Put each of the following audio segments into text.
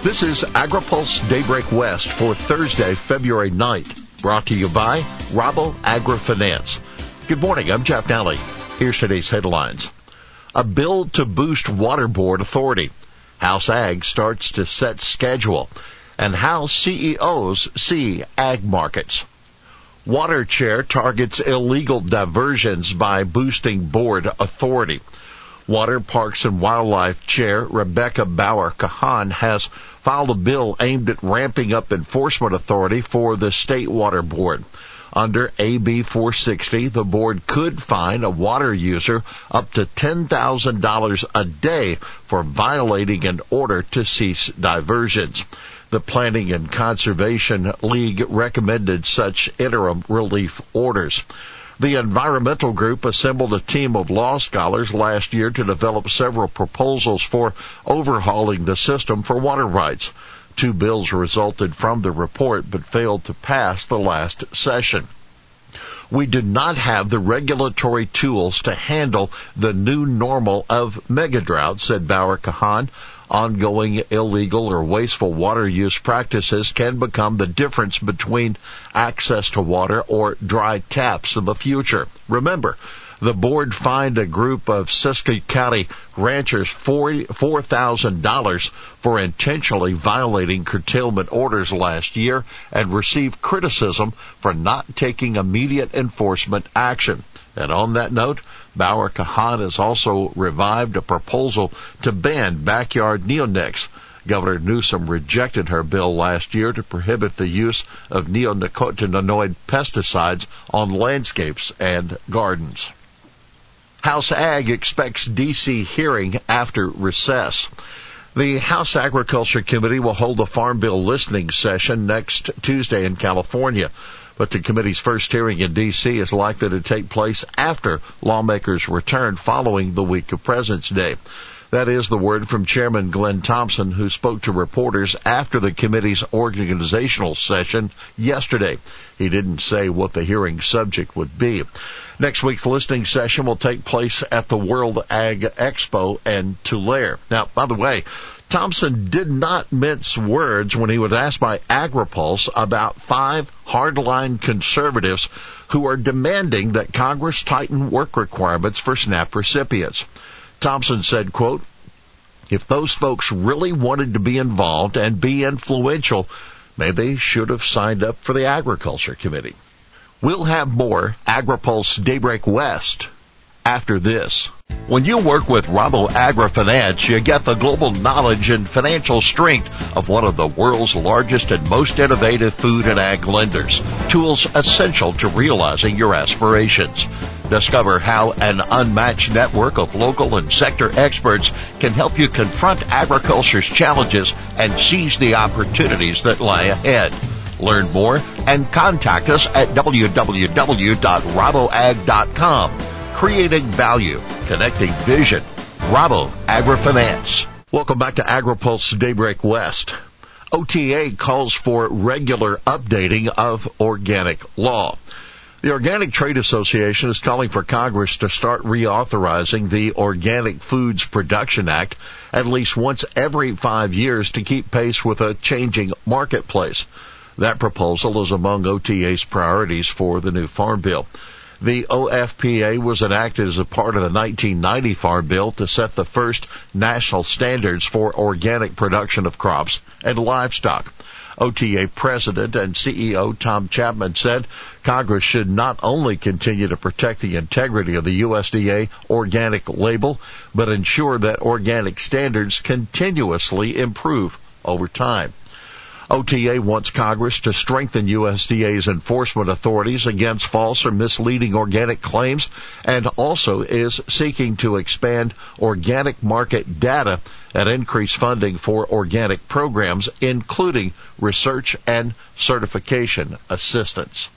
This is AgriPulse Daybreak West for Thursday, February 9th, brought to you by Rabo AgriFinance. Good morning, I'm Jeff Nalley. Here's today's headlines. A bill to boost water board authority. House Ag starts to set schedule. And how CEOs see ag markets. Water Chair targets illegal diversions by boosting board authority. Water Parks and Wildlife Chair Rebecca Bauer Kahan has filed a bill aimed at ramping up enforcement authority for the State Water Board. Under AB 460, the board could fine a water user up to $10,000 a day for violating an order to cease diversions. The Planning and Conservation League recommended such interim relief orders. The environmental group assembled a team of law scholars last year to develop several proposals for overhauling the system for water rights. Two bills resulted from the report but failed to pass the last session. We do not have the regulatory tools to handle the new normal of megadrought, said Bauer Kahan ongoing illegal or wasteful water use practices can become the difference between access to water or dry taps in the future. Remember, the board fined a group of Siskiyou County ranchers $4,000 for intentionally violating curtailment orders last year and received criticism for not taking immediate enforcement action. And on that note, Bauer Kahan has also revived a proposal to ban backyard neonics. Governor Newsom rejected her bill last year to prohibit the use of neonicotinoid pesticides on landscapes and gardens. House Ag expects DC hearing after recess. The House Agriculture Committee will hold a Farm Bill listening session next Tuesday in California. But the committee's first hearing in D.C. is likely to take place after lawmakers return following the week of President's Day. That is the word from Chairman Glenn Thompson, who spoke to reporters after the committee's organizational session yesterday. He didn't say what the hearing subject would be. Next week's listening session will take place at the World Ag Expo in Tulare. Now, by the way, Thompson did not mince words when he was asked by AgriPulse about five hardline conservatives who are demanding that Congress tighten work requirements for SNAP recipients. Thompson said, quote, if those folks really wanted to be involved and be influential, maybe they should have signed up for the Agriculture Committee. We'll have more AgriPulse Daybreak West after this. When you work with Rabo AgriFinance, you get the global knowledge and financial strength of one of the world's largest and most innovative food and ag lenders. Tools essential to realizing your aspirations. Discover how an unmatched network of local and sector experts can help you confront agriculture's challenges and seize the opportunities that lie ahead. Learn more and contact us at www.raboag.com creating value, connecting vision. Rabo AgriFinance. Welcome back to AgriPulse Daybreak West. OTA calls for regular updating of organic law. The Organic Trade Association is calling for Congress to start reauthorizing the Organic Foods Production Act at least once every five years to keep pace with a changing marketplace. That proposal is among OTA's priorities for the new Farm Bill. The OFPA was enacted as a part of the 1990 Farm Bill to set the first national standards for organic production of crops and livestock. OTA President and CEO Tom Chapman said Congress should not only continue to protect the integrity of the USDA organic label, but ensure that organic standards continuously improve over time. OTA wants Congress to strengthen USDA's enforcement authorities against false or misleading organic claims and also is seeking to expand organic market data and increase funding for organic programs, including research and certification assistance.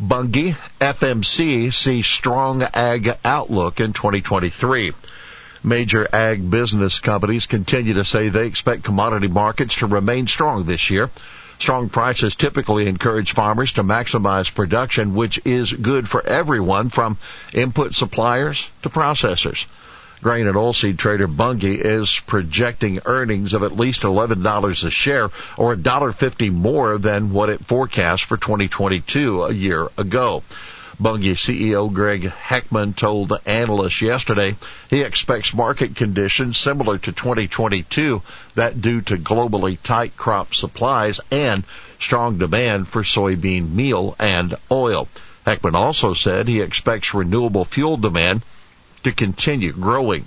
Bunge FMC sees strong ag outlook in 2023. Major ag business companies continue to say they expect commodity markets to remain strong this year. Strong prices typically encourage farmers to maximize production, which is good for everyone from input suppliers to processors. Grain and oilseed trader Bunge is projecting earnings of at least $11 a share or $1.50 more than what it forecast for 2022 a year ago. Bunge CEO Greg Heckman told analysts yesterday he expects market conditions similar to 2022 that due to globally tight crop supplies and strong demand for soybean meal and oil. Heckman also said he expects renewable fuel demand to continue growing.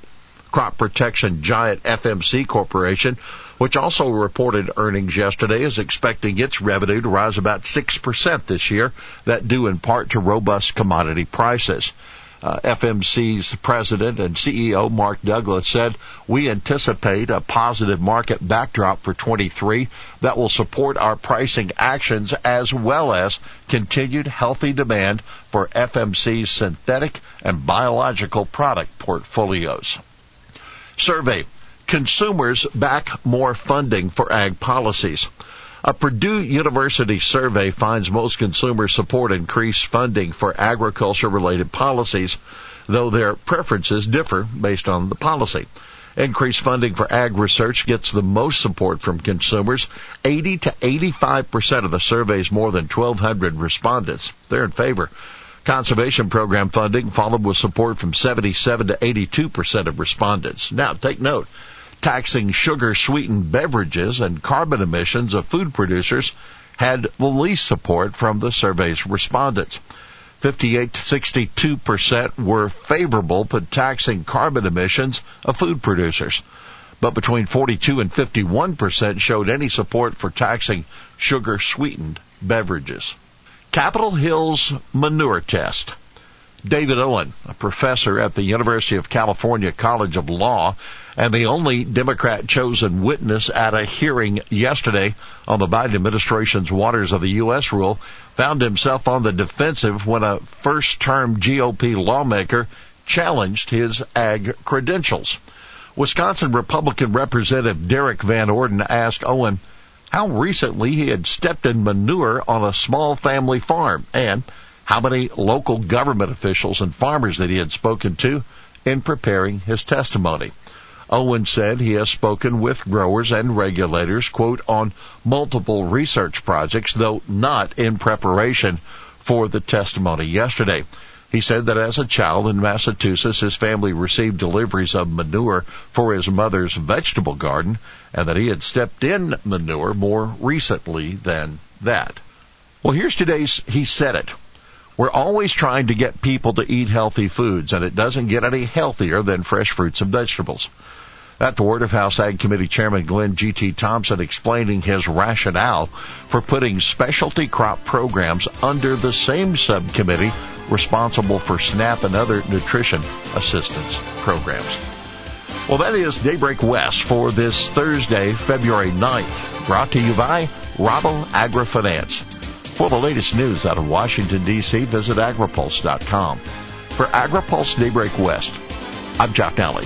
Crop protection giant FMC Corporation, which also reported earnings yesterday, is expecting its revenue to rise about 6% this year, that due in part to robust commodity prices. Uh, FMC's president and CEO Mark Douglas said, "We anticipate a positive market backdrop for 23 that will support our pricing actions as well as continued healthy demand for FMC's synthetic and biological product portfolios." Survey: Consumers back more funding for ag policies. A Purdue University survey finds most consumers support increased funding for agriculture related policies, though their preferences differ based on the policy. Increased funding for ag research gets the most support from consumers. 80 to 85% of the survey's more than 1,200 respondents, they're in favor. Conservation program funding followed with support from 77 to 82% of respondents. Now, take note taxing sugar sweetened beverages and carbon emissions of food producers had the least support from the survey's respondents. 58 to 62 percent were favorable to taxing carbon emissions of food producers. But between 42 and 51 percent showed any support for taxing sugar sweetened beverages. Capitol Hill's manure test. David Owen, a professor at the University of California College of Law and the only Democrat chosen witness at a hearing yesterday on the Biden administration's Waters of the U.S. rule, found himself on the defensive when a first term GOP lawmaker challenged his ag credentials. Wisconsin Republican Representative Derrick Van Orden asked Owen how recently he had stepped in manure on a small family farm and how many local government officials and farmers that he had spoken to in preparing his testimony. Owen said he has spoken with growers and regulators, quote, on multiple research projects, though not in preparation for the testimony yesterday. He said that as a child in Massachusetts, his family received deliveries of manure for his mother's vegetable garden, and that he had stepped in manure more recently than that. Well, here's today's He Said It. We're always trying to get people to eat healthy foods, and it doesn't get any healthier than fresh fruits and vegetables. At the Word of House Ag Committee Chairman Glenn G.T. Thompson explaining his rationale for putting specialty crop programs under the same subcommittee responsible for SNAP and other nutrition assistance programs. Well, that is Daybreak West for this Thursday, February 9th, brought to you by Rabo AgriFinance. For the latest news out of Washington, D.C., visit agripulse.com. For AgriPulse Daybreak West, I'm Jeff Nalley.